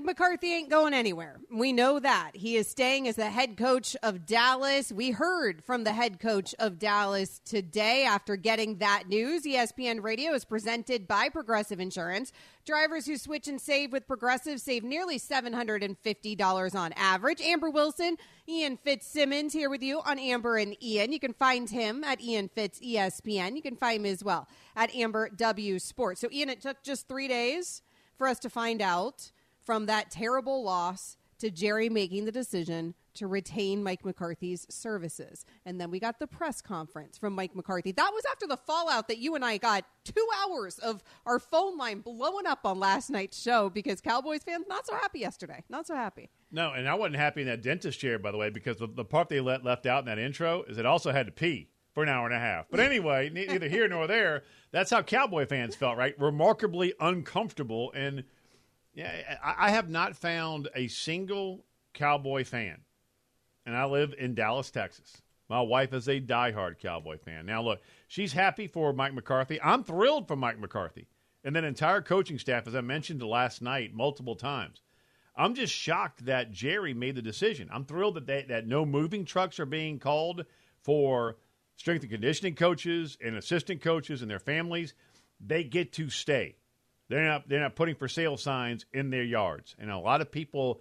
McCarthy ain't going anywhere. We know that. He is staying as the head coach of Dallas. We heard from the head coach of Dallas today after getting that news. ESPN Radio is presented by Progressive Insurance. Drivers who switch and save with Progressive save nearly $750 on average. Amber Wilson, Ian Fitzsimmons here with you on Amber and Ian. You can find him at Ian Fitz ESPN. You can find me as well at Amber W Sports. So, Ian, it took just three days for us to find out from that terrible loss to Jerry making the decision to retain Mike McCarthy's services. And then we got the press conference from Mike McCarthy. That was after the fallout that you and I got two hours of our phone line blowing up on last night's show because Cowboys fans not so happy yesterday. Not so happy. No, and I wasn't happy in that dentist chair, by the way, because the, the part they let, left out in that intro is it also had to pee for an hour and a half. But anyway, neither here nor there. That's how Cowboy fans felt, right? Remarkably uncomfortable and – yeah, I have not found a single Cowboy fan, and I live in Dallas, Texas. My wife is a diehard Cowboy fan. Now, look, she's happy for Mike McCarthy. I'm thrilled for Mike McCarthy and that entire coaching staff, as I mentioned last night multiple times. I'm just shocked that Jerry made the decision. I'm thrilled that they, that no moving trucks are being called for strength and conditioning coaches and assistant coaches and their families. They get to stay. They're not they're not putting for sale signs in their yards, and a lot of people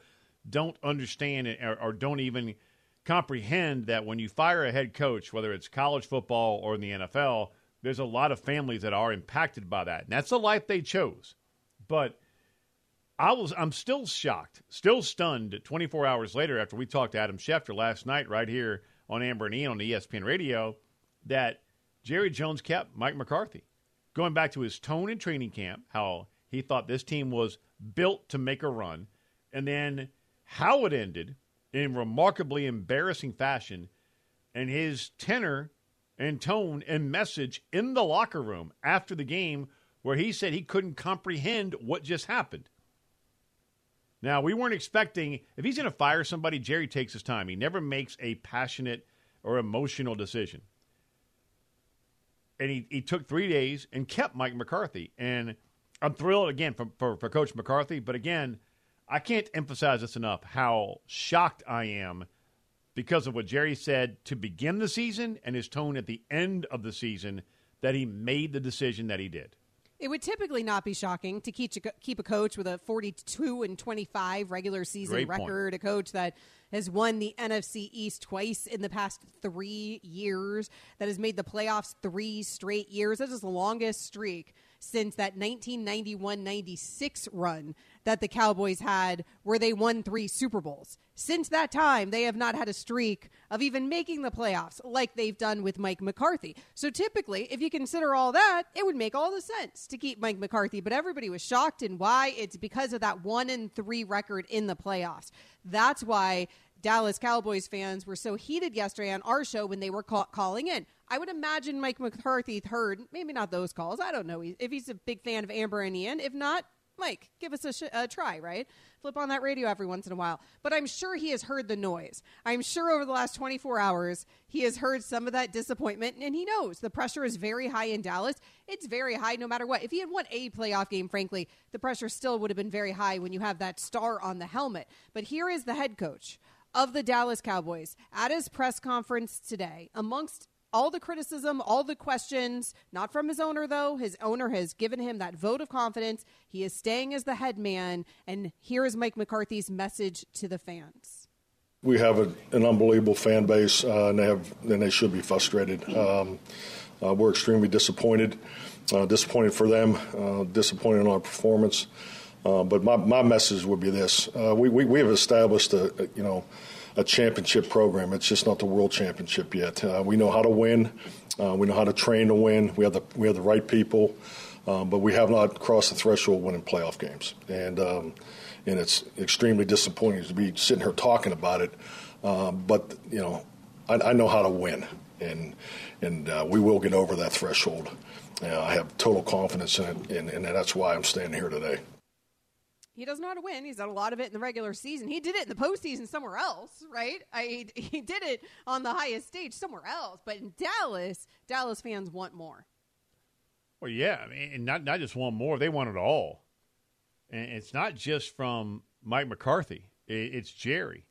don't understand or, or don't even comprehend that when you fire a head coach, whether it's college football or in the NFL, there's a lot of families that are impacted by that, and that's the life they chose. But I was I'm still shocked, still stunned 24 hours later after we talked to Adam Schefter last night right here on Amber and Ian on ESPN radio that Jerry Jones kept Mike McCarthy going back to his tone in training camp, how he thought this team was built to make a run, and then how it ended in remarkably embarrassing fashion, and his tenor and tone and message in the locker room after the game, where he said he couldn't comprehend what just happened. Now, we weren't expecting, if he's going to fire somebody, Jerry takes his time. He never makes a passionate or emotional decision and he, he took three days and kept Mike McCarthy. And I'm thrilled again for, for, for Coach McCarthy. But again, I can't emphasize this enough how shocked I am because of what Jerry said to begin the season and his tone at the end of the season that he made the decision that he did. It would typically not be shocking to keep keep a coach with a 42 and 25 regular season Great record, point. a coach that has won the NFC East twice in the past 3 years, that has made the playoffs 3 straight years. That is the longest streak since that 1991-96 run that the Cowboys had where they won 3 Super Bowls. Since that time, they have not had a streak of even making the playoffs like they've done with Mike McCarthy. So typically, if you consider all that, it would make all the sense to keep Mike McCarthy, but everybody was shocked and why it's because of that 1 and 3 record in the playoffs. That's why Dallas Cowboys fans were so heated yesterday on our show when they were call- calling in. I would imagine Mike McCarthy heard, maybe not those calls. I don't know if he's a big fan of Amber and Ian. If not, Mike, give us a, sh- a, try, right? Flip on that radio every once in a while. But I'm sure he has heard the noise. I'm sure over the last 24 hours, he has heard some of that disappointment, and he knows the pressure is very high in Dallas. It's very high no matter what. If he had won a playoff game, frankly, the pressure still would have been very high when you have that star on the helmet. But here is the head coach of the Dallas Cowboys at his press conference today, amongst all the criticism, all the questions, not from his owner, though. His owner has given him that vote of confidence. He is staying as the head man. And here is Mike McCarthy's message to the fans. We have a, an unbelievable fan base, uh, and, they have, and they should be frustrated. Um, uh, we're extremely disappointed, uh, disappointed for them, uh, disappointed in our performance. Uh, but my, my message would be this: uh, we, we, we have established a, a you know a championship program. It's just not the world championship yet. Uh, we know how to win. Uh, we know how to train to win. We have the we have the right people, um, but we have not crossed the threshold winning playoff games. And um, and it's extremely disappointing to be sitting here talking about it. Uh, but you know, I, I, know how to win, and and uh, we will get over that threshold. Uh, I have total confidence in it, and, and that's why I'm standing here today. He doesn't know how to win. He's done a lot of it in the regular season. He did it in the postseason somewhere else, right? I, he did it on the highest stage somewhere else. But in Dallas, Dallas fans want more. Well, yeah, I mean, and not not just one more; they want it all. And it's not just from Mike McCarthy; it's Jerry.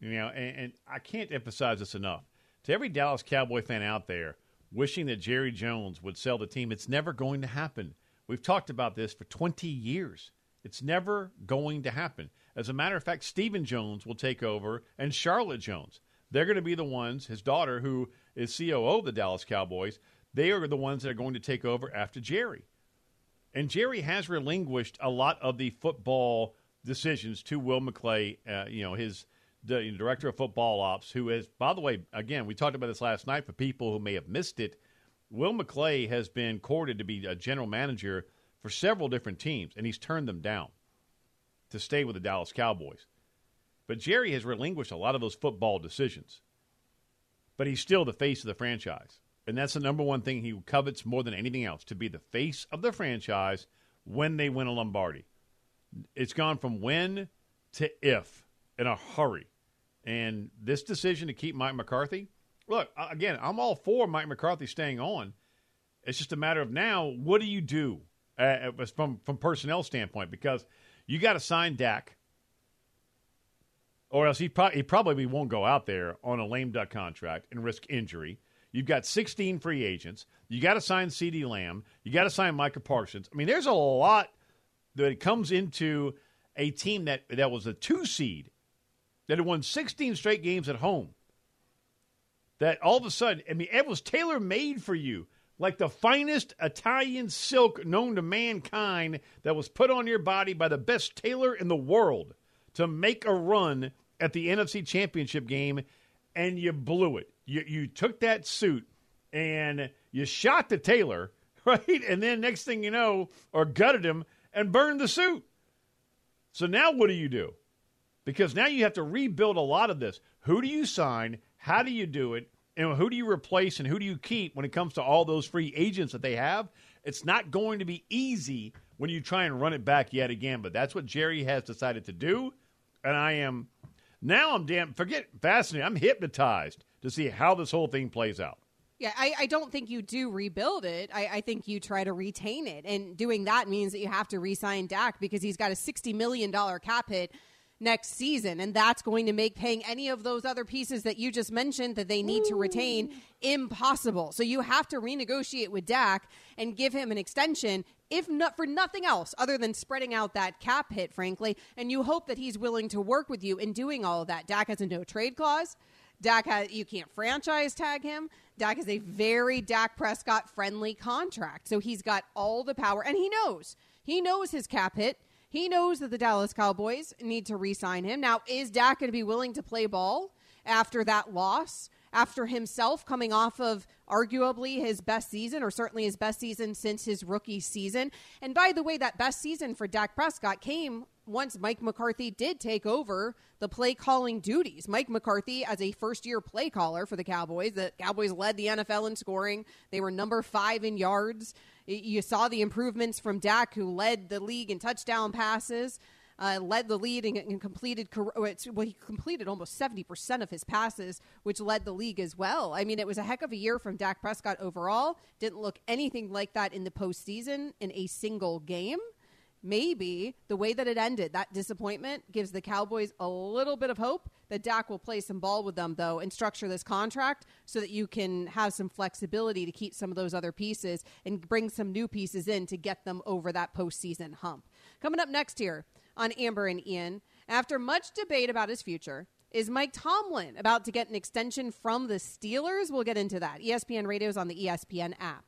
You know, and, and I can't emphasize this enough. To every Dallas Cowboy fan out there wishing that Jerry Jones would sell the team, it's never going to happen. We've talked about this for 20 years. It's never going to happen. As a matter of fact, Stephen Jones will take over and Charlotte Jones. They're going to be the ones, his daughter, who is COO of the Dallas Cowboys, they are the ones that are going to take over after Jerry. And Jerry has relinquished a lot of the football decisions to Will McClay, uh, you know, his the director of football ops, who is, by the way, again, we talked about this last night for people who may have missed it. Will McClay has been courted to be a general manager for several different teams, and he's turned them down to stay with the Dallas Cowboys. But Jerry has relinquished a lot of those football decisions. But he's still the face of the franchise. And that's the number one thing he covets more than anything else to be the face of the franchise when they win a Lombardi. It's gone from when to if in a hurry. And this decision to keep Mike McCarthy, look, again, I'm all for Mike McCarthy staying on. It's just a matter of now, what do you do uh, from from personnel standpoint? Because you got to sign Dak, or else he, pro- he probably won't go out there on a lame duck contract and risk injury. You've got 16 free agents. You got to sign CeeDee Lamb. You got to sign Micah Parsons. I mean, there's a lot that comes into a team that, that was a two seed that had won 16 straight games at home. That all of a sudden, I mean, it was tailor made for you, like the finest Italian silk known to mankind that was put on your body by the best tailor in the world to make a run at the NFC Championship game, and you blew it you, you took that suit and you shot the tailor, right? And then next thing you know, or gutted him and burned the suit. So now what do you do? Because now you have to rebuild a lot of this. Who do you sign? How do you do it? And who do you replace and who do you keep when it comes to all those free agents that they have? It's not going to be easy when you try and run it back yet again, but that's what Jerry has decided to do. And I am now I'm damn forget fascinated. I'm hypnotized to see how this whole thing plays out. Yeah, I, I don't think you do rebuild it. I, I, think you try to retain it. And doing that means that you have to re sign Dak because he's got a $60 million cap hit next season. And that's going to make paying any of those other pieces that you just mentioned that they need Ooh. to retain impossible. So you have to renegotiate with Dak and give him an extension, if not for nothing else other than spreading out that cap hit, frankly. And you hope that he's willing to work with you in doing all of that. Dak has a no trade clause. Dak has you can't franchise tag him. Dak is a very Dak Prescott friendly contract. So he's got all the power and he knows. He knows his cap hit. He knows that the Dallas Cowboys need to re-sign him. Now, is Dak going to be willing to play ball after that loss? After himself coming off of arguably his best season, or certainly his best season since his rookie season. And by the way, that best season for Dak Prescott came once Mike McCarthy did take over the play calling duties. Mike McCarthy, as a first year play caller for the Cowboys, the Cowboys led the NFL in scoring. They were number five in yards. You saw the improvements from Dak, who led the league in touchdown passes. Uh, led the lead and, and completed well he completed almost 70% of his passes which led the league as well i mean it was a heck of a year from dak prescott overall didn't look anything like that in the postseason in a single game maybe the way that it ended, that disappointment gives the Cowboys a little bit of hope that Dak will play some ball with them, though, and structure this contract so that you can have some flexibility to keep some of those other pieces and bring some new pieces in to get them over that postseason hump. Coming up next here on Amber and Ian, after much debate about his future, is Mike Tomlin about to get an extension from the Steelers? We'll get into that. ESPN Radio is on the ESPN app.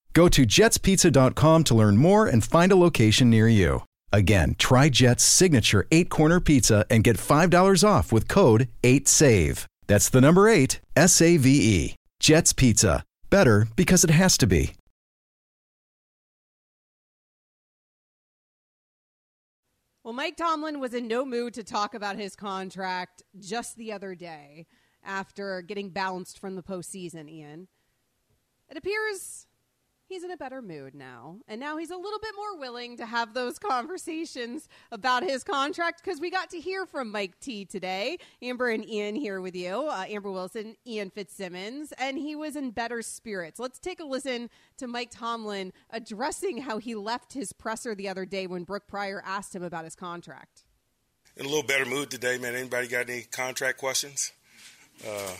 Go to jetspizza.com to learn more and find a location near you. Again, try Jet's signature eight corner pizza and get $5 off with code 8SAVE. That's the number eight, S A V E. Jet's Pizza. Better because it has to be. Well, Mike Tomlin was in no mood to talk about his contract just the other day after getting bounced from the postseason, Ian. It appears he's in a better mood now. And now he's a little bit more willing to have those conversations about his contract because we got to hear from Mike T today. Amber and Ian here with you. Uh, Amber Wilson, Ian Fitzsimmons, and he was in better spirits. Let's take a listen to Mike Tomlin addressing how he left his presser the other day when Brooke Pryor asked him about his contract. In a little better mood today, man. Anybody got any contract questions? Uh,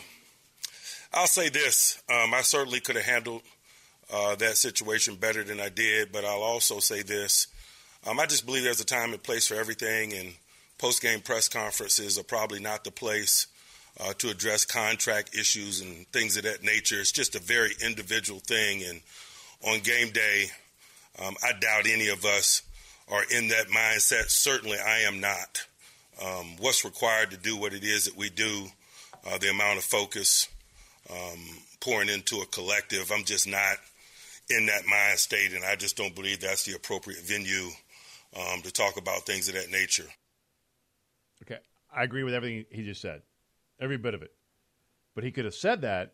I'll say this. Um, I certainly could have handled – uh, that situation better than I did. But I'll also say this: um, I just believe there's a time and place for everything, and post-game press conferences are probably not the place uh, to address contract issues and things of that nature. It's just a very individual thing, and on game day, um, I doubt any of us are in that mindset. Certainly, I am not. Um, what's required to do what it is that we do, uh, the amount of focus um, pouring into a collective, I'm just not in that mind state, and I just don't believe that's the appropriate venue um, to talk about things of that nature. Okay, I agree with everything he just said, every bit of it. But he could have said that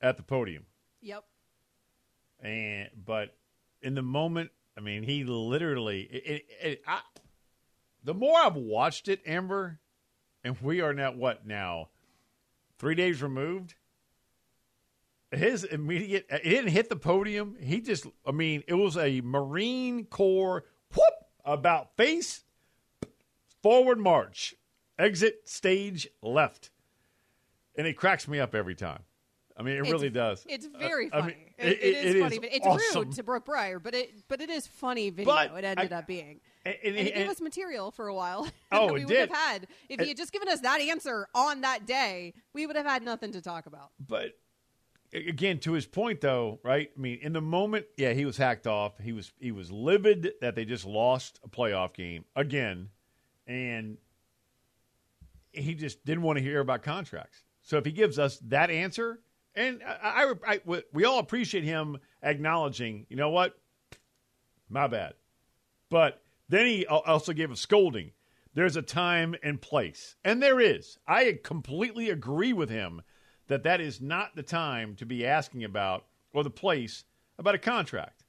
at the podium. Yep. And but in the moment, I mean, he literally. It, it, it, I, the more I've watched it, Amber, and we are now what now, three days removed his immediate he didn't hit the podium. He just I mean, it was a Marine Corps whoop about face forward march. Exit stage left. And it cracks me up every time. I mean, it it's, really does. It's very uh, funny. I mean, it, it, it is it funny, is but it's awesome. rude to Brooke Pryor, but it but it is funny video. But it ended I, up being. And, and, and it gave us material for a while. Oh, we it would did. have had if he had just given us that answer on that day, we would have had nothing to talk about. But again to his point though right? I mean in the moment yeah he was hacked off. He was he was livid that they just lost a playoff game again and he just didn't want to hear about contracts. So if he gives us that answer and I, I, I we all appreciate him acknowledging you know what? My bad. But then he also gave a scolding. There's a time and place. And there is. I completely agree with him that that is not the time to be asking about or the place about a contract.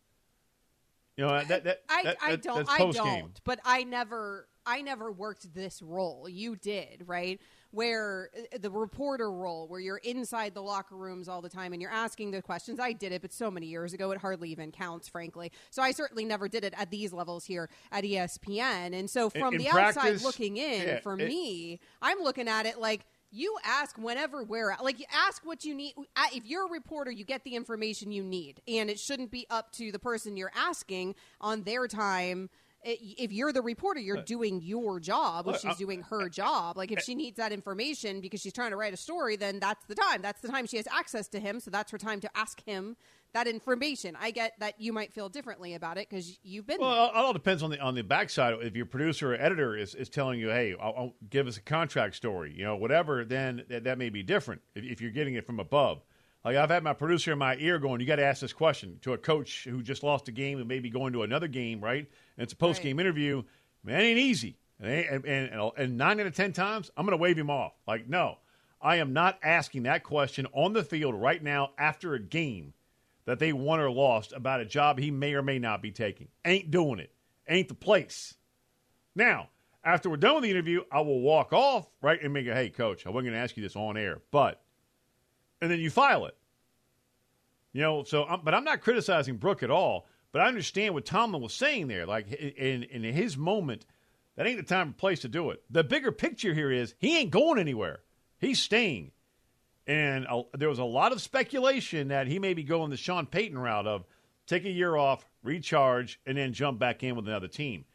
You know that that, I, that, I that, don't that's I don't but I never I never worked this role. You did, right? Where uh, the reporter role, where you're inside the locker rooms all the time and you're asking the questions. I did it, but so many years ago, it hardly even counts, frankly. So I certainly never did it at these levels here at ESPN. And so from In- in the practice, outside looking in, yeah, for it- me, I'm looking at it like you ask whenever where like you ask what you need if you're a reporter you get the information you need and it shouldn't be up to the person you're asking on their time. If you're the reporter you're doing your job if she's uh, doing her uh, job. Like if uh, she needs that information because she's trying to write a story then that's the time. That's the time she has access to him so that's her time to ask him that information i get that you might feel differently about it because you've been. Well, it all depends on the on the backside. If your producer or editor is, is telling you, "Hey, I'll, I'll give us a contract story," you know, whatever, then that, that may be different. If, if you're getting it from above, like I've had my producer in my ear going, "You got to ask this question to a coach who just lost a game and maybe going to another game, right?" And it's a post game interview. Man, it ain't easy. And, and, and, and nine out of 10 times, I'm going to wave him off. Like, no, I am not asking that question on the field right now after a game that they won or lost about a job he may or may not be taking. Ain't doing it. Ain't the place. Now, after we're done with the interview, I will walk off, right, and make a, hey, coach, I wasn't going to ask you this on air, but, and then you file it. You know, so, I'm, but I'm not criticizing Brooke at all, but I understand what Tomlin was saying there. Like, in, in his moment, that ain't the time and place to do it. The bigger picture here is he ain't going anywhere, he's staying. And there was a lot of speculation that he may be going the Sean Payton route of take a year off, recharge, and then jump back in with another team.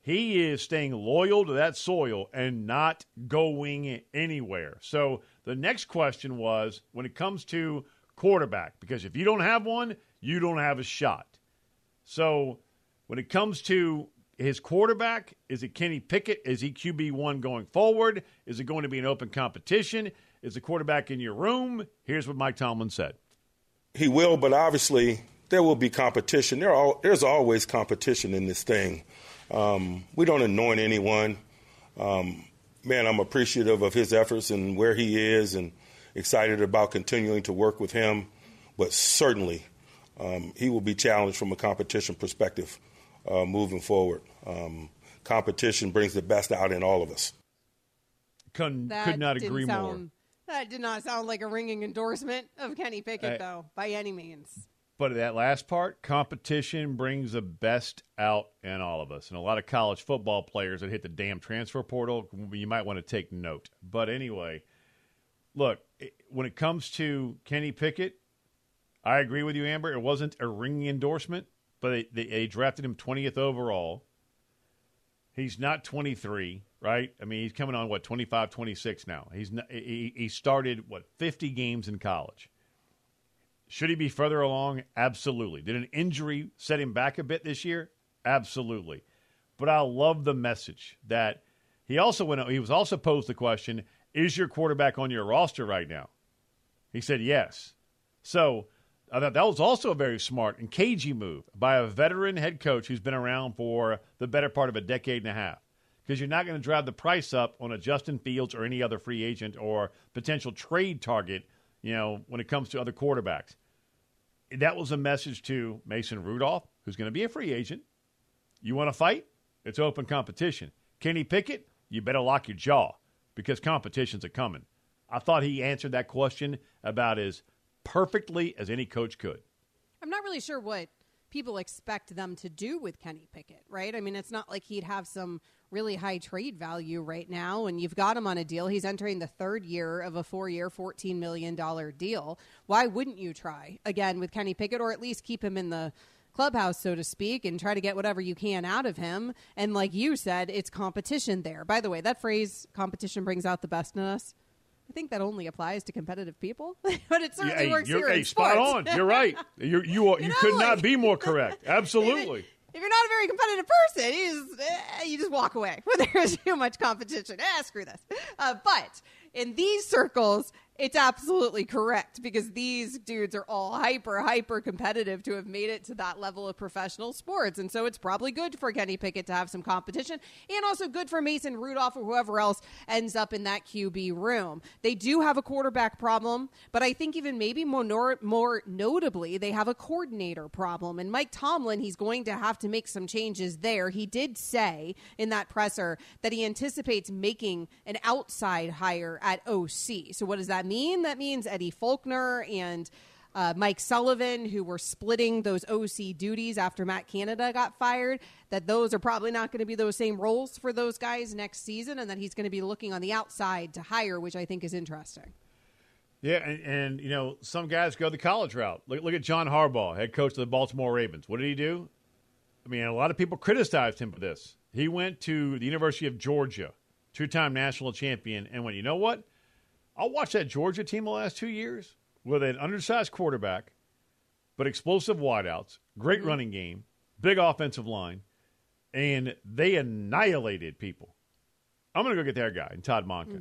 He is staying loyal to that soil and not going anywhere. So the next question was when it comes to quarterback, because if you don't have one, you don't have a shot. So when it comes to his quarterback, is it Kenny Pickett? Is he QB1 going forward? Is it going to be an open competition? Is the quarterback in your room? Here's what Mike Tomlin said. He will, but obviously there will be competition. There are, there's always competition in this thing. Um, we don't anoint anyone. Um, man, I'm appreciative of his efforts and where he is and excited about continuing to work with him. But certainly, um, he will be challenged from a competition perspective uh, moving forward. Um, competition brings the best out in all of us. Could, could not agree sound, more. That did not sound like a ringing endorsement of Kenny Pickett, Uh, though, by any means. But that last part, competition brings the best out in all of us. And a lot of college football players that hit the damn transfer portal, you might want to take note. But anyway, look, when it comes to Kenny Pickett, I agree with you, Amber. It wasn't a ringing endorsement, but they, they, they drafted him 20th overall. He's not 23, right? I mean, he's coming on, what, 25, 26 now. He's he, he started, what, 50 games in college. Should he be further along? Absolutely. Did an injury set him back a bit this year? Absolutely. But I love the message that he also went. He was also posed the question: Is your quarterback on your roster right now? He said yes. So I thought that was also a very smart and cagey move by a veteran head coach who's been around for the better part of a decade and a half. Because you're not going to drive the price up on a Justin Fields or any other free agent or potential trade target. You know, when it comes to other quarterbacks that was a message to Mason Rudolph, who's going to be a free agent. You want to fight? It's open competition. Kenny Pickett, you better lock your jaw because competition's a coming. I thought he answered that question about as perfectly as any coach could. I'm not really sure what people expect them to do with Kenny Pickett, right? I mean, it's not like he'd have some really high trade value right now, and you've got him on a deal. He's entering the third year of a four year, $14 million deal. Why wouldn't you try again with Kenny Pickett or at least keep him in the clubhouse, so to speak, and try to get whatever you can out of him? And like you said, it's competition there. By the way, that phrase, competition brings out the best in us. I think that only applies to competitive people, but it certainly Hey, works you're, here hey, in spot sports. on. You're right. You're, you are, you, know, could not be more correct. Absolutely. if you're not a very competitive person, you just, eh, you just walk away when there's too much competition. Ah, screw this. Uh, but in these circles, it's absolutely correct because these dudes are all hyper, hyper competitive to have made it to that level of professional sports. And so it's probably good for Kenny Pickett to have some competition and also good for Mason Rudolph or whoever else ends up in that QB room. They do have a quarterback problem, but I think even maybe more, more notably, they have a coordinator problem. And Mike Tomlin, he's going to have to make some changes there. He did say in that presser that he anticipates making an outside hire at OC. So what does that mean? That means Eddie Faulkner and uh, Mike Sullivan, who were splitting those OC duties after Matt Canada got fired, that those are probably not going to be those same roles for those guys next season, and that he's going to be looking on the outside to hire, which I think is interesting. Yeah, and, and you know, some guys go the college route. Look, look at John Harbaugh, head coach of the Baltimore Ravens. What did he do? I mean, a lot of people criticized him for this. He went to the University of Georgia, two-time national champion, and went, you know what? I'll watch that Georgia team the last two years with an undersized quarterback, but explosive wideouts, great running game, big offensive line, and they annihilated people. I'm going to go get their guy, and Todd Monken.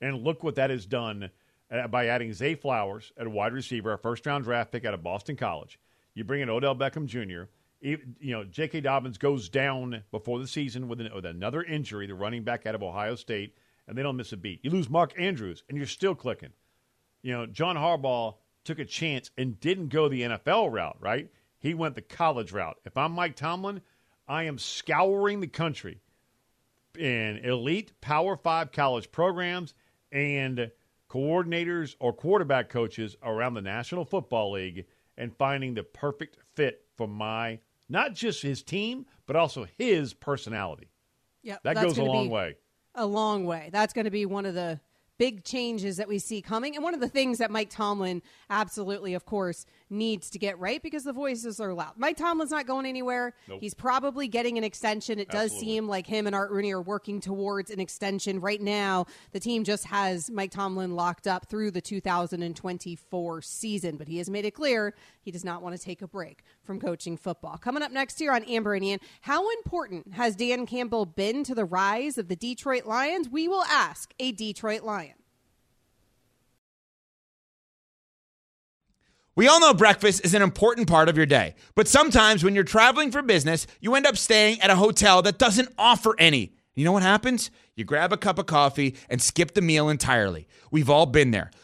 And look what that has done uh, by adding Zay Flowers at a wide receiver, a first round draft pick out of Boston College. You bring in Odell Beckham Jr. you know, J.K. Dobbins goes down before the season with, an, with another injury, the running back out of Ohio State, and they don't miss a beat. You lose Mark Andrews, and you're still clicking. You know, John Harbaugh took a chance and didn't go the NFL route, right? He went the college route. If I'm Mike Tomlin, I am scouring the country in elite Power Five college programs and coordinators or quarterback coaches around the National Football League and finding the perfect fit for my not just his team, but also his personality. Yeah, that goes a long way. A long way. That's going to be one of the big changes that we see coming. And one of the things that Mike Tomlin absolutely, of course, needs to get right because the voices are loud. Mike Tomlin's not going anywhere. Nope. He's probably getting an extension. It Absolutely. does seem like him and Art Rooney are working towards an extension. Right now, the team just has Mike Tomlin locked up through the 2024 season, but he has made it clear he does not want to take a break from coaching football. Coming up next year on Amber and Ian, how important has Dan Campbell been to the rise of the Detroit Lions? We will ask a Detroit Lion. We all know breakfast is an important part of your day, but sometimes when you're traveling for business, you end up staying at a hotel that doesn't offer any. You know what happens? You grab a cup of coffee and skip the meal entirely. We've all been there.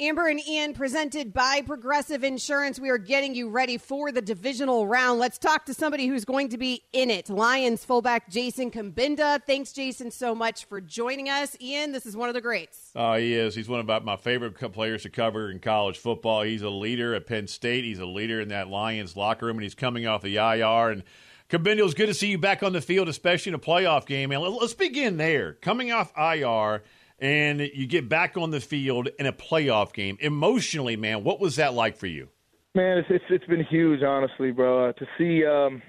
Amber and Ian presented by Progressive Insurance. We are getting you ready for the divisional round. Let's talk to somebody who's going to be in it. Lions fullback Jason Cabinda. Thanks, Jason, so much for joining us. Ian, this is one of the greats. Oh, he is. He's one of my favorite players to cover in college football. He's a leader at Penn State. He's a leader in that Lions locker room, and he's coming off the IR. And Cabinda, it's good to see you back on the field, especially in a playoff game. And let's begin there. Coming off IR – and you get back on the field in a playoff game. Emotionally, man, what was that like for you? Man, it's it's, it's been huge, honestly, bro. Uh, to see um,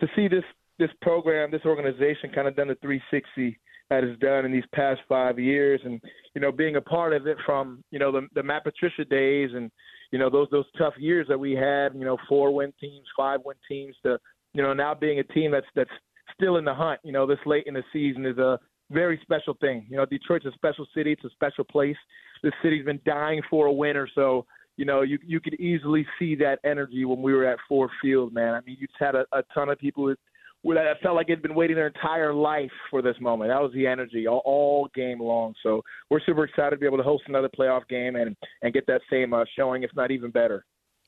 to see this this program, this organization, kind of done the 360 that it's done in these past five years, and you know, being a part of it from you know the the Matt Patricia days, and you know those those tough years that we had, you know, four win teams, five win teams, to you know now being a team that's that's still in the hunt. You know, this late in the season is a very special thing. You know, Detroit's a special city. It's a special place. This city's been dying for a winner, so you know you you could easily see that energy when we were at Ford Field, man. I mean, you just had a, a ton of people with, with that felt like they'd been waiting their entire life for this moment. That was the energy all, all game long. So we're super excited to be able to host another playoff game and and get that same uh, showing, if not even better.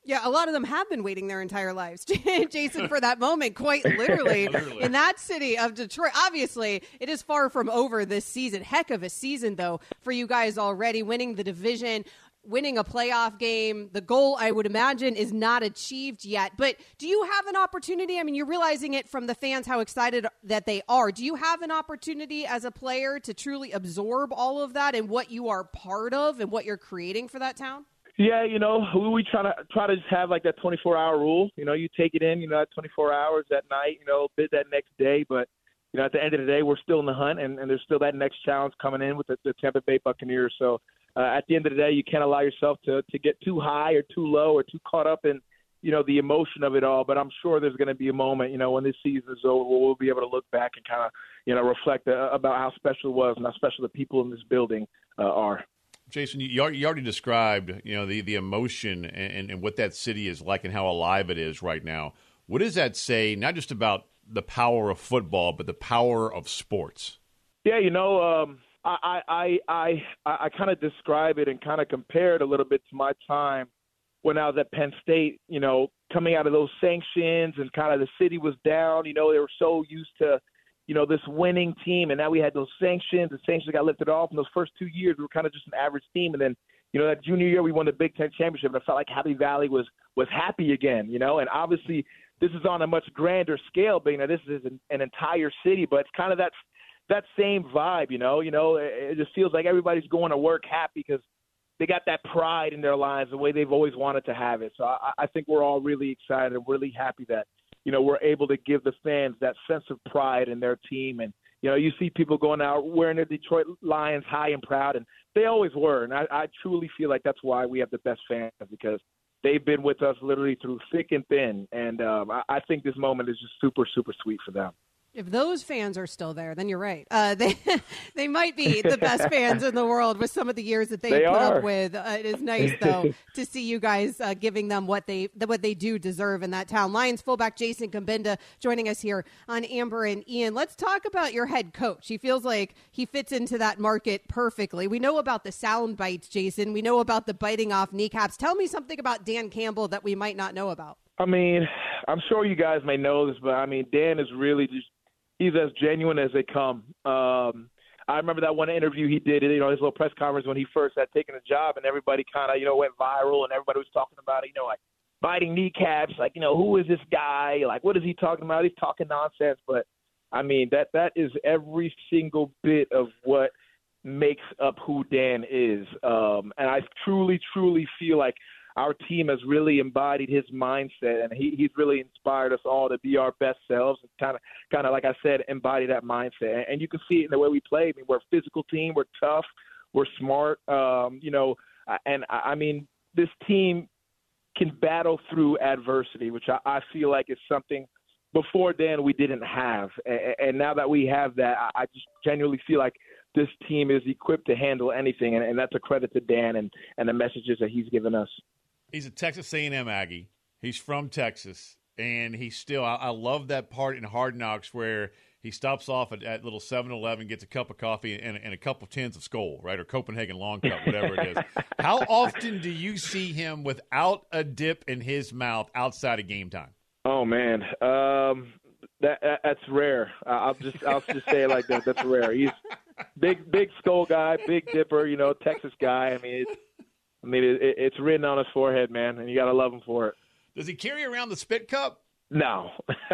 Yeah, a lot of them have been waiting their entire lives, Jason, for that moment, quite literally, literally, in that city of Detroit. Obviously, it is far from over this season. Heck of a season, though, for you guys already, winning the division, winning a playoff game. The goal, I would imagine, is not achieved yet. But do you have an opportunity? I mean, you're realizing it from the fans how excited that they are. Do you have an opportunity as a player to truly absorb all of that and what you are part of and what you're creating for that town? Yeah, you know, we, we try to try to just have like that 24 hour rule. You know, you take it in, you know, at 24 hours that night, you know, bid that next day. But you know, at the end of the day, we're still in the hunt, and, and there's still that next challenge coming in with the, the Tampa Bay Buccaneers. So uh, at the end of the day, you can't allow yourself to to get too high or too low or too caught up in you know the emotion of it all. But I'm sure there's going to be a moment, you know, when this season is over, we'll be able to look back and kind of you know reflect uh, about how special it was and how special the people in this building uh, are. Jason, you, already described, you know, the, the emotion and, and what that city is like and how alive it is right now. What does that say, not just about the power of football, but the power of sports? Yeah, you know, um, I I I I, I kind of describe it and kind of compare it a little bit to my time when I was at Penn State. You know, coming out of those sanctions and kind of the city was down. You know, they were so used to you know, this winning team, and now we had those sanctions. The sanctions got lifted off. In those first two years, we were kind of just an average team, and then, you know, that junior year we won the Big Ten championship, and I felt like Happy Valley was was happy again. You know, and obviously this is on a much grander scale, being that this is an, an entire city, but it's kind of that that same vibe. You know, you know, it, it just feels like everybody's going to work happy because they got that pride in their lives the way they've always wanted to have it. So I, I think we're all really excited and really happy that you know, we're able to give the fans that sense of pride in their team and, You know, you see people going out wearing their Detroit Lions high and proud, and they always were. And I, I truly feel like that's why we have the best fans because they've been with us literally through thick and thin. And um, I, I think this moment is just super, super sweet for them. If those fans are still there, then you're right. Uh, they they might be the best fans in the world with some of the years that they, They put are. up with. Uh, it is nice though to see you guys uh, giving them what they what they do deserve in that town. Lions fullback Jason Cabinda joining us here on Amber and Ian. Let's talk about your head coach. He feels like he fits into that market perfectly. We know about the sound bites, Jason. We know about the biting off kneecaps. Tell me something about Dan Campbell that we might not know about. I mean, I'm sure you guys may know this, but I mean, Dan is really just he's as genuine as they come. Um, I remember that one interview he did, you know, his little press conference when he first had taken the job, and everybody kind of, you know, went viral, and everybody was talking about it, you know, like biting kneecaps, like, you know, who is this guy? Like, what is he talking about? He's talking nonsense, but I mean, that that is every single bit of what makes up who Dan is, um, and I truly, truly feel like our team has really embodied his mindset, and he, he's really inspired us all to be our best selves and kind of, kind of like I said, embody that mindset. And you can see it in the way we play. I mean, we're a physical team. We're tough. We're smart. Um, you know, and I I mean, this team can battle through adversity, which I, I feel like is something before Dan we didn't have, and, now that we have that, I, just genuinely feel like this team is equipped to handle anything, and, and that's a credit to Dan and and the messages that he's given us. He's a Texas A&M Aggie. He's from Texas, and he's still. I, I love that part in Hard Knocks where he stops off at, at little 7-Eleven, gets a cup of coffee and, and a couple of tins of Skoal, right, or Copenhagen Long Cut, whatever it is. How often do you see him without a dip in his mouth outside of game time? Oh man, um, that, that that's rare. I- I'll just I'll just say it like that. That's rare. He's big big Skoal guy, big dipper. You know, Texas guy. I mean, it's, I mean, it, it, it's written on his forehead, man, and you gotta love him for it. Does he carry around the spit cup? No,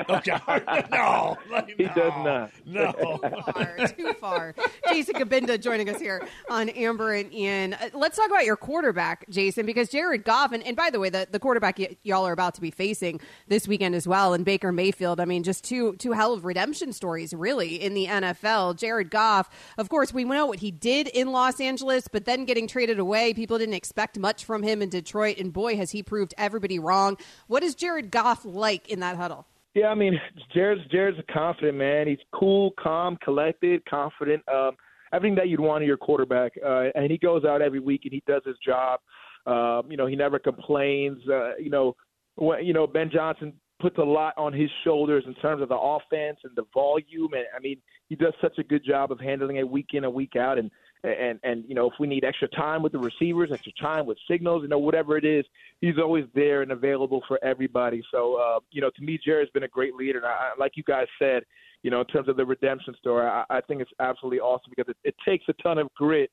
Okay, no, he does not. No. Too far, too far. Jason Cabinda joining us here on Amber and Ian. Uh, let's talk about your quarterback, Jason, because Jared Goff, and, and by the way, the, the quarterback y- y'all are about to be facing this weekend as well, and Baker Mayfield. I mean, just two two hell of redemption stories, really, in the NFL. Jared Goff, of course, we know what he did in Los Angeles, but then getting traded away, people didn't expect much from him in Detroit, and boy, has he proved everybody wrong. What is Jared Goff like in that huddle? Yeah, I mean, Jared's Jared's a confident man. He's cool, calm, collected, confident. Um, everything that you'd want in your quarterback. Uh, and he goes out every week and he does his job. Um, you know, he never complains. Uh, you know, when, you know Ben Johnson puts a lot on his shoulders in terms of the offense and the volume. And I mean, he does such a good job of handling it week in and week out. And and and you know, if we need extra time with the receivers, extra time with signals, you know, whatever it is, he's always there and available for everybody. So, uh, you know, to me, Jared's been a great leader. And I, like you guys said, you know, in terms of the redemption story, I, I think it's absolutely awesome because it, it takes a ton of grit,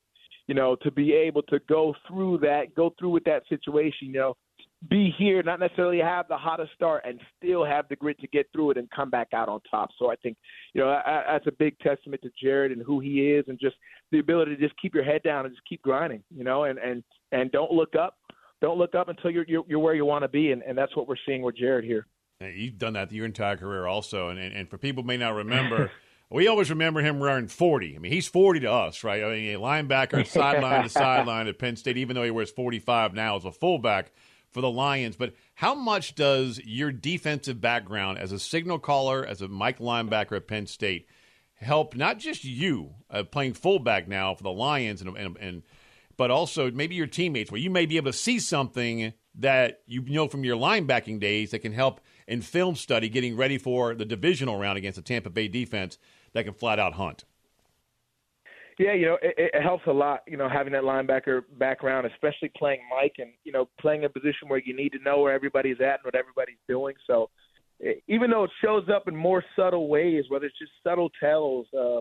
you know, to be able to go through that, go through with that situation, you know, be here, not necessarily have the hottest start, and still have the grit to get through it and come back out on top. So I think, you know, I, that's a big testament to Jared and who he is, and just the ability to just keep your head down and just keep grinding, you know, and and and don't look up, don't look up until you're you're, you're where you want to be, and, and that's what we're seeing with Jared here. You've done that your entire career, also, and and, and for people who may not remember, we always remember him wearing forty. I mean, he's forty to us, right? I mean, a linebacker, sideline to sideline at Penn State, even though he wears forty-five now as a fullback for the Lions. But how much does your defensive background as a signal caller, as a Mike linebacker at Penn State, help not just you uh, playing fullback now for the Lions and, and and but also maybe your teammates, where you may be able to see something that you know from your linebacking days that can help in film study getting ready for the divisional round against the Tampa Bay defense that can flat out hunt. Yeah, you know, it, it helps a lot, you know, having that linebacker background, especially playing Mike and, you know, playing a position where you need to know where everybody's at and what everybody's doing. So even though it shows up in more subtle ways, whether it's just subtle tells, uh,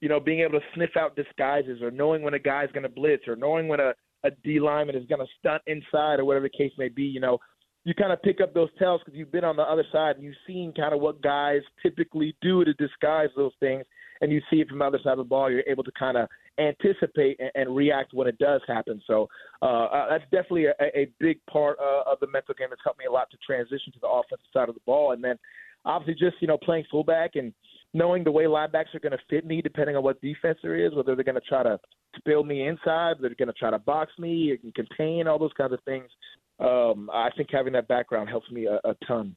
you know, being able to sniff out disguises or knowing when a guy's going to blitz or knowing when a, a D lineman is going to stunt inside or whatever the case may be, you know, you kind of pick up those tells because you've been on the other side and you've seen kind of what guys typically do to disguise those things and you see it from the other side of the ball, you're able to kind of anticipate and, and react when it does happen. So uh, uh, that's definitely a, a big part uh, of the mental game. It's helped me a lot to transition to the offensive side of the ball, and then obviously just you know playing fullback and knowing the way linebackers are going to fit me, depending on what defense there is, whether they're going to try to spill me inside, they're going to try to box me and contain all those kinds of things. Um, I think having that background helps me a, a ton.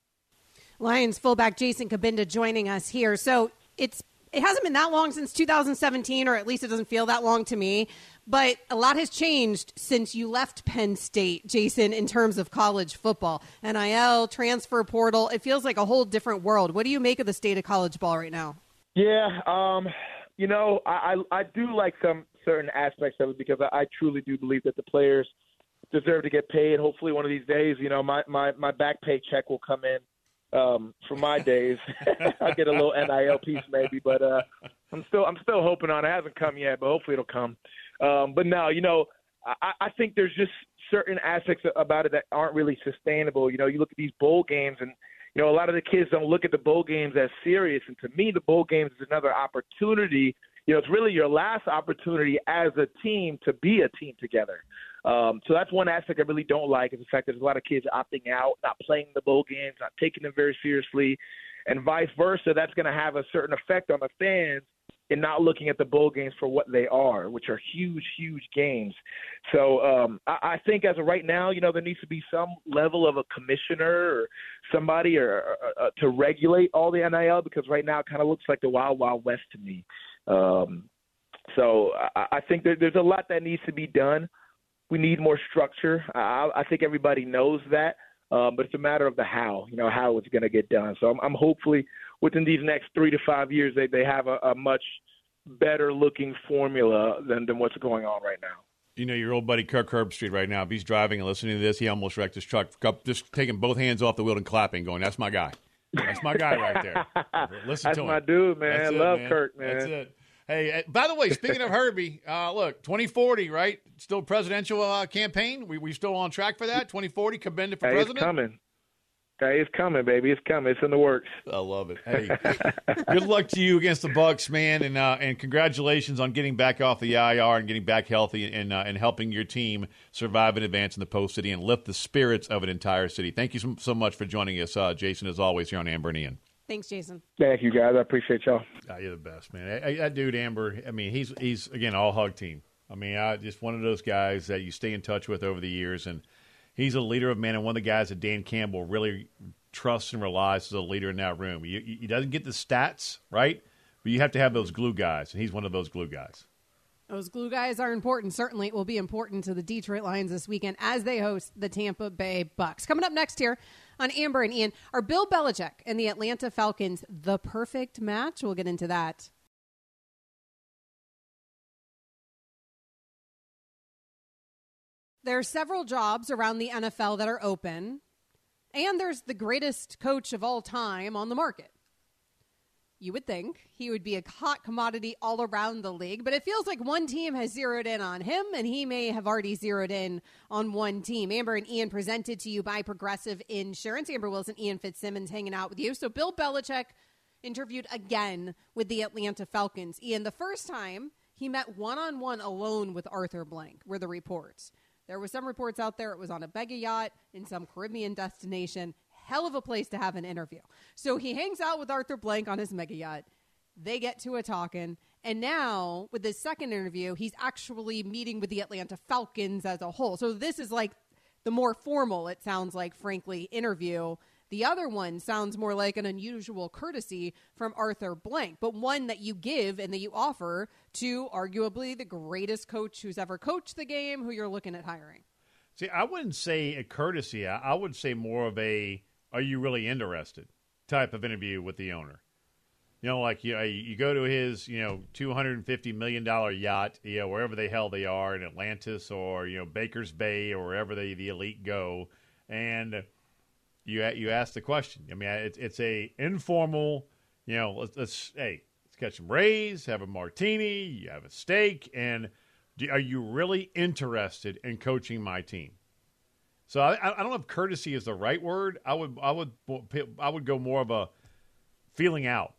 Lions fullback Jason Cabinda joining us here. So it's it hasn't been that long since 2017, or at least it doesn't feel that long to me. But a lot has changed since you left Penn State, Jason, in terms of college football. NIL, transfer portal, it feels like a whole different world. What do you make of the state of college ball right now? Yeah, um, you know, I, I, I do like some certain aspects of it because I, I truly do believe that the players deserve to get paid. Hopefully, one of these days, you know, my, my, my back pay check will come in um, for my days. I'll get a little NIL piece maybe, but uh, I'm still I'm still hoping on it. it. hasn't come yet, but hopefully it'll come. Um, but now you know, I, I think there's just certain aspects about it that aren't really sustainable. You know, you look at these bowl games and you know, a lot of the kids don't look at the bowl games as serious. And to me, the bowl games is another opportunity. You know, it's really your last opportunity as a team to be a team together. Um, so that's one aspect I really don't like is the fact that there's a lot of kids opting out, not playing the bowl games, not taking them very seriously, and vice versa. That's going to have a certain effect on the fans in not looking at the bowl games for what they are, which are huge, huge games. So um, I, I think as of right now, you know, there needs to be some level of a commissioner or somebody or, or uh, to regulate all the NIL because right now it kind of looks like the wild, wild west to me. Um, so I, I think there, there's a lot that needs to be done we need more structure. I, I think everybody knows that, um, but it's a matter of the how. You know how it's going to get done. So I'm, I'm hopefully within these next three to five years they they have a, a much better looking formula than than what's going on right now. You know, your old buddy Kirk Herbstreit right now, if he's driving and listening to this, he almost wrecked his truck, just taking both hands off the wheel and clapping, going, That's my guy. That's my guy right there. Listen That's to him. my dude, man. That's Love it, man. Kirk, man. That's it. Hey, uh, by the way, speaking of Herbie, uh, look, 2040, right? Still presidential uh, campaign. We we still on track for that? 2040, Cabinda for hey, president. It's coming. Hey, it's coming, baby. It's coming. It's in the works. I love it. Hey, good luck to you against the Bucks, man, and uh, and congratulations on getting back off the IR and getting back healthy and uh, and helping your team survive and advance in the post city and lift the spirits of an entire city. Thank you so, so much for joining us, uh, Jason, as always here on Amber and Ian. Thanks, Jason. Thank you, guys. I appreciate y'all. Oh, you're the best, man. I, I, that dude, Amber. I mean, he's he's again all hug team. I mean, I just one of those guys that you stay in touch with over the years, and he's a leader of men and one of the guys that Dan Campbell really trusts and relies as a leader in that room. He, he doesn't get the stats right, but you have to have those glue guys, and he's one of those glue guys. Those glue guys are important. Certainly, it will be important to the Detroit Lions this weekend as they host the Tampa Bay Bucks. Coming up next here on Amber and Ian are Bill Belichick and the Atlanta Falcons the perfect match? We'll get into that. There are several jobs around the NFL that are open, and there's the greatest coach of all time on the market. You would think he would be a hot commodity all around the league, but it feels like one team has zeroed in on him, and he may have already zeroed in on one team. Amber and Ian presented to you by Progressive Insurance. Amber Wilson, Ian Fitzsimmons hanging out with you. So Bill Belichick interviewed again with the Atlanta Falcons. Ian, the first time he met one on one alone with Arthur Blank were the reports. There were some reports out there it was on a mega yacht in some Caribbean destination hell of a place to have an interview. So he hangs out with Arthur Blank on his mega yacht. They get to a talking. And now, with this second interview, he's actually meeting with the Atlanta Falcons as a whole. So this is like the more formal, it sounds like, frankly, interview. The other one sounds more like an unusual courtesy from Arthur Blank, but one that you give and that you offer to arguably the greatest coach who's ever coached the game, who you're looking at hiring. See, I wouldn't say a courtesy. I would say more of a are you really interested type of interview with the owner. You know, like you, uh, you go to his, you know, two hundred and fifty million dollar yacht, you know, wherever the hell they are in Atlantis or you know Baker's Bay or wherever they the elite go, and you you ask the question. I mean, it's it's a informal, you know, let's, let's hey, let's catch some rays, have a martini, you have a steak, and do, are you really interested in coaching my team? So I, I don't know if courtesy is the right word. I would I would I would go more of a feeling out,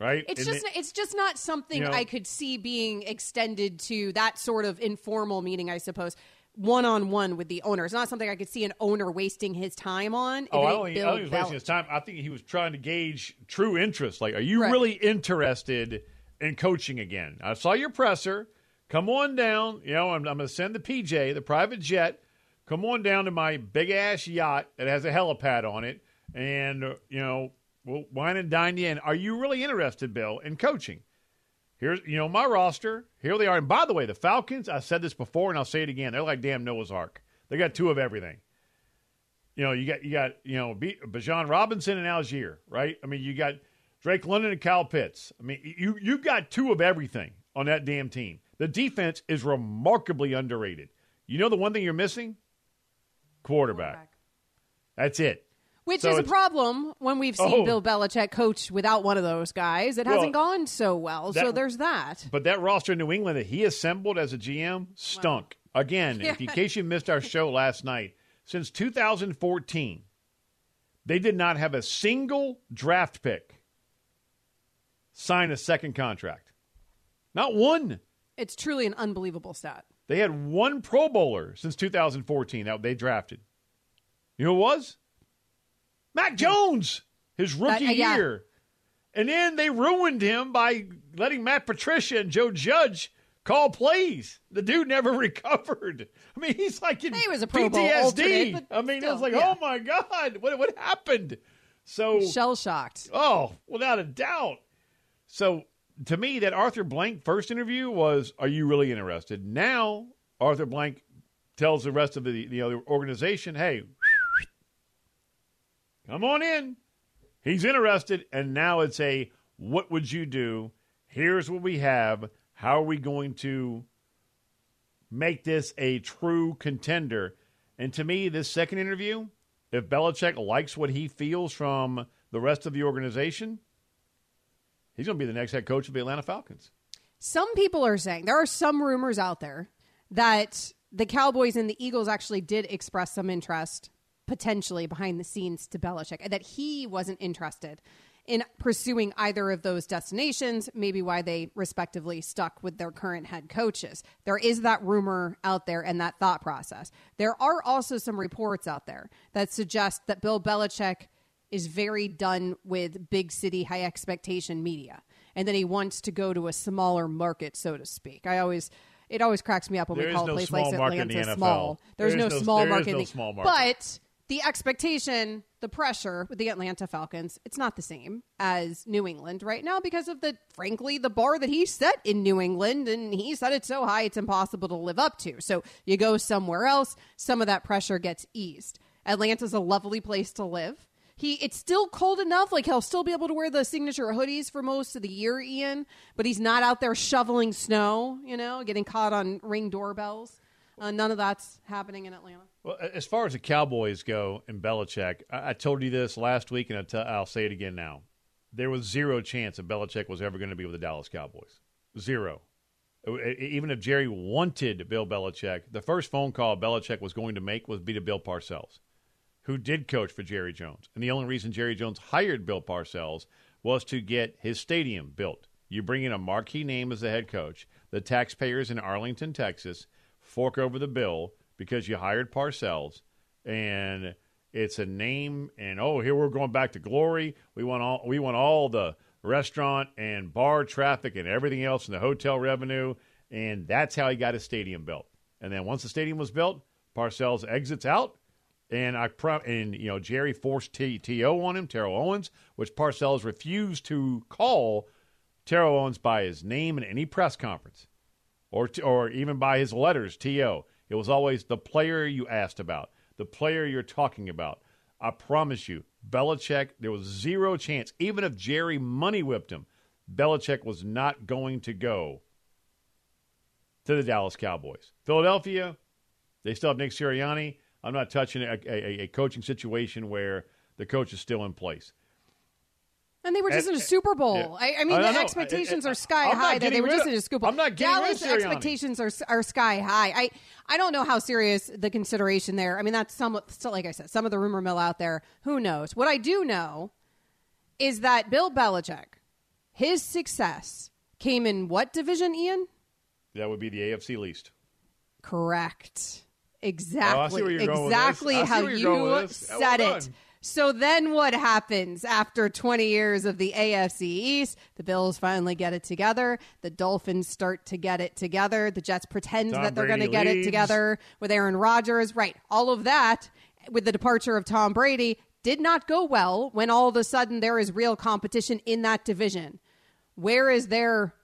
right? It's and just it, it's just not something you know, I could see being extended to that sort of informal meeting. I suppose one on one with the owner. It's not something I could see an owner wasting his time on. Oh, I don't, think, I don't think he was wasting his time. I think he was trying to gauge true interest. Like, are you Right. really interested in coaching again? I saw your presser. Come on down. You know, I'm, I'm going to send the PJ, the private jet. Come on down to my big ass yacht that has a helipad on it, and uh, you know, we'll wine and dine you in. Are you really interested, Bill, in coaching? Here's you know my roster. Here they are. And by the way, the Falcons. I said this before, and I'll say it again. They're like damn Noah's Ark. They got two of everything. You know, you got you got you know B- Bijan Robinson and Allgeier, right? I mean, you got Drake London and Kyle Pitts. I mean, you you got two of everything on that damn team. The defense is remarkably underrated. You know the one thing you're missing? Quarterback. That's it. Which So is a problem when we've seen Oh. Bill Belichick coach without one of those guys. It hasn't gone so well. so there's that. But that roster in New England that he assembled as a GM stunk. Again, if, in case you missed our show last night, since 2014, they did not have a single draft pick sign a second contract. Not one. It's truly an unbelievable stat. They had one Pro Bowler since 2014 that they drafted. You know who it was? Mac Jones, his rookie uh, yeah. year. And then they ruined him by letting Matt Patricia and Joe Judge call plays. The dude never recovered. I mean, he's like in He was a Pro PTSD. I mean, it was like, yeah. oh my God, what, what happened? So Shell shocked. Oh, without a doubt. So to me, that Arthur Blank first interview was, "Are you really interested?" Now Arthur Blank tells the rest of the the other organization, "Hey, come on in." He's interested, and now it's a, "What would you do?" Here's what we have. How are we going to make this a true contender? And to me, this second interview, if Belichick likes what he feels from the rest of the organization, he's going to be the next head coach of the Atlanta Falcons. Some people are saying there are some rumors out there that the Cowboys and the Eagles actually did express some interest potentially behind the scenes to Belichick and that he wasn't interested in pursuing either of those destinations, maybe why they respectively stuck with their current head coaches. There is that rumor out there and that thought process. There are also some reports out there that suggest that Bill Belichick is very done with big city high expectation media and then he wants to go to a smaller market so to speak i always it always cracks me up when There we call no a place like Atlanta the small. There's There no, no- small there market. no small market. But the expectation, the pressure with the Atlanta Falcons, it's not the same as New England right now because of the frankly the bar that he set in New England and he set it so high it's impossible to live up to. So you go somewhere else, some of that pressure gets eased. Atlanta's a lovely place to live. He it's still cold enough, like he'll still be able to wear the signature hoodies for most of the year, Ian, but he's not out there shoveling snow, you know, getting caught on ring doorbells. Uh, none of that's happening in Atlanta. Well, as far as the Cowboys go in Belichick, I, I told you this last week, and I t- I'll say it again now. There was zero chance that Belichick was ever going to be with the Dallas Cowboys. Zero. E- Even if Jerry wanted Bill Belichick, the first phone call Belichick was going to make was be to Bill Parcells, who did coach for Jerry Jones. And the only reason Jerry Jones hired Bill Parcells was to get his stadium built. You bring in a marquee name as the head coach. The taxpayers in Arlington, Texas, fork over the bill because you hired Parcells, and it's a name. And oh, here we're going back to glory. We want all we want all the restaurant and bar traffic and everything else and the hotel revenue, and that's how he got his stadium built. And then once the stadium was built, Parcells exits out, and I pro- and you know Jerry forced T- to on him, Terrell Owens, which Parcells refused to call Terrell Owens by his name in any press conference, or t- or even by his letters. To it was always the player you asked about, the player you're talking about. I promise you, Belichick, there was zero chance, even if Jerry money whipped him, Belichick was not going to go to the Dallas Cowboys. Philadelphia, they still have Nick Sirianni. I'm not touching a, a, a coaching situation where the coach is still in place. And they were just And- in a Super Bowl. yeah. I, I mean, I the expectations I- are sky I'm high. That they were just of- in a Super Bowl. I'm not getting rid of Dallas expectations are are sky high. I I don't know how serious the consideration there. I mean, that's somewhat still, like I said, some of the rumor mill out there. Who knows? What I do know is that Bill Belichick, his success came in what division, Ian? That would be the AFC least. Correct. Oh, exactly. Oh, where you're going with exactly. I see how you this. Well said it. So then what happens after 20 years of the AFC East? The Bills finally get it together. The Dolphins start to get it together. The Jets pretend Tom that they're going to get it together with Aaron Rodgers. Right. All of that with the departure of Tom Brady did not go well when all of a sudden there is real competition in that division. Where is there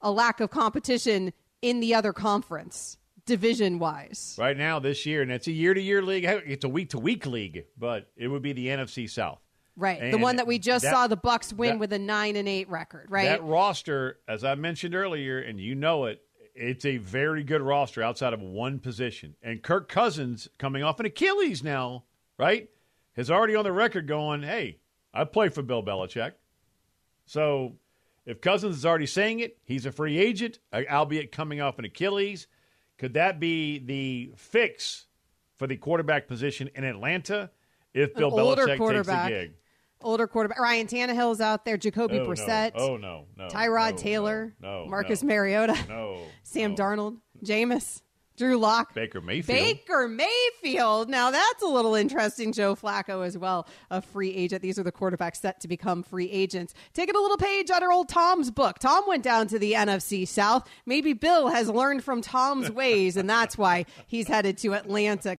a lack of competition in the other conference, division wise? Right now, this year, and it's a year to year league. It's a week to week league, but it would be the NFC South. Right. the one that we just that- saw the Bucks win that- with a 9 and 8 record, right? That roster, as I mentioned earlier, and you know it, it's a very good roster outside of one position. And Kirk Cousins, coming off an Achilles now, right, is already on the record going, hey, I play for Bill Belichick. So if Cousins is already saying it, he's a free agent, albeit coming off an Achilles. Could that be the fix for the quarterback position in Atlanta if Bill older Belichick takes the gig? Older quarterback. Ryan Tannehill's out there, Jacoby Oh, Brissett, No. Oh, no. no Tyrod no, Taylor, no, Marcus. Mariota, No. Sam no. Darnold, Jameis, Drew Lock. Baker Mayfield. Baker Mayfield. Now that's a little interesting. Joe Flacco as well, a free agent. These are the quarterbacks set to become free agents. Taking a little page out of old Tom's book. Tom went down to the NFC South. Maybe Bill has learned from Tom's ways, and that's why he's headed to Atlanta.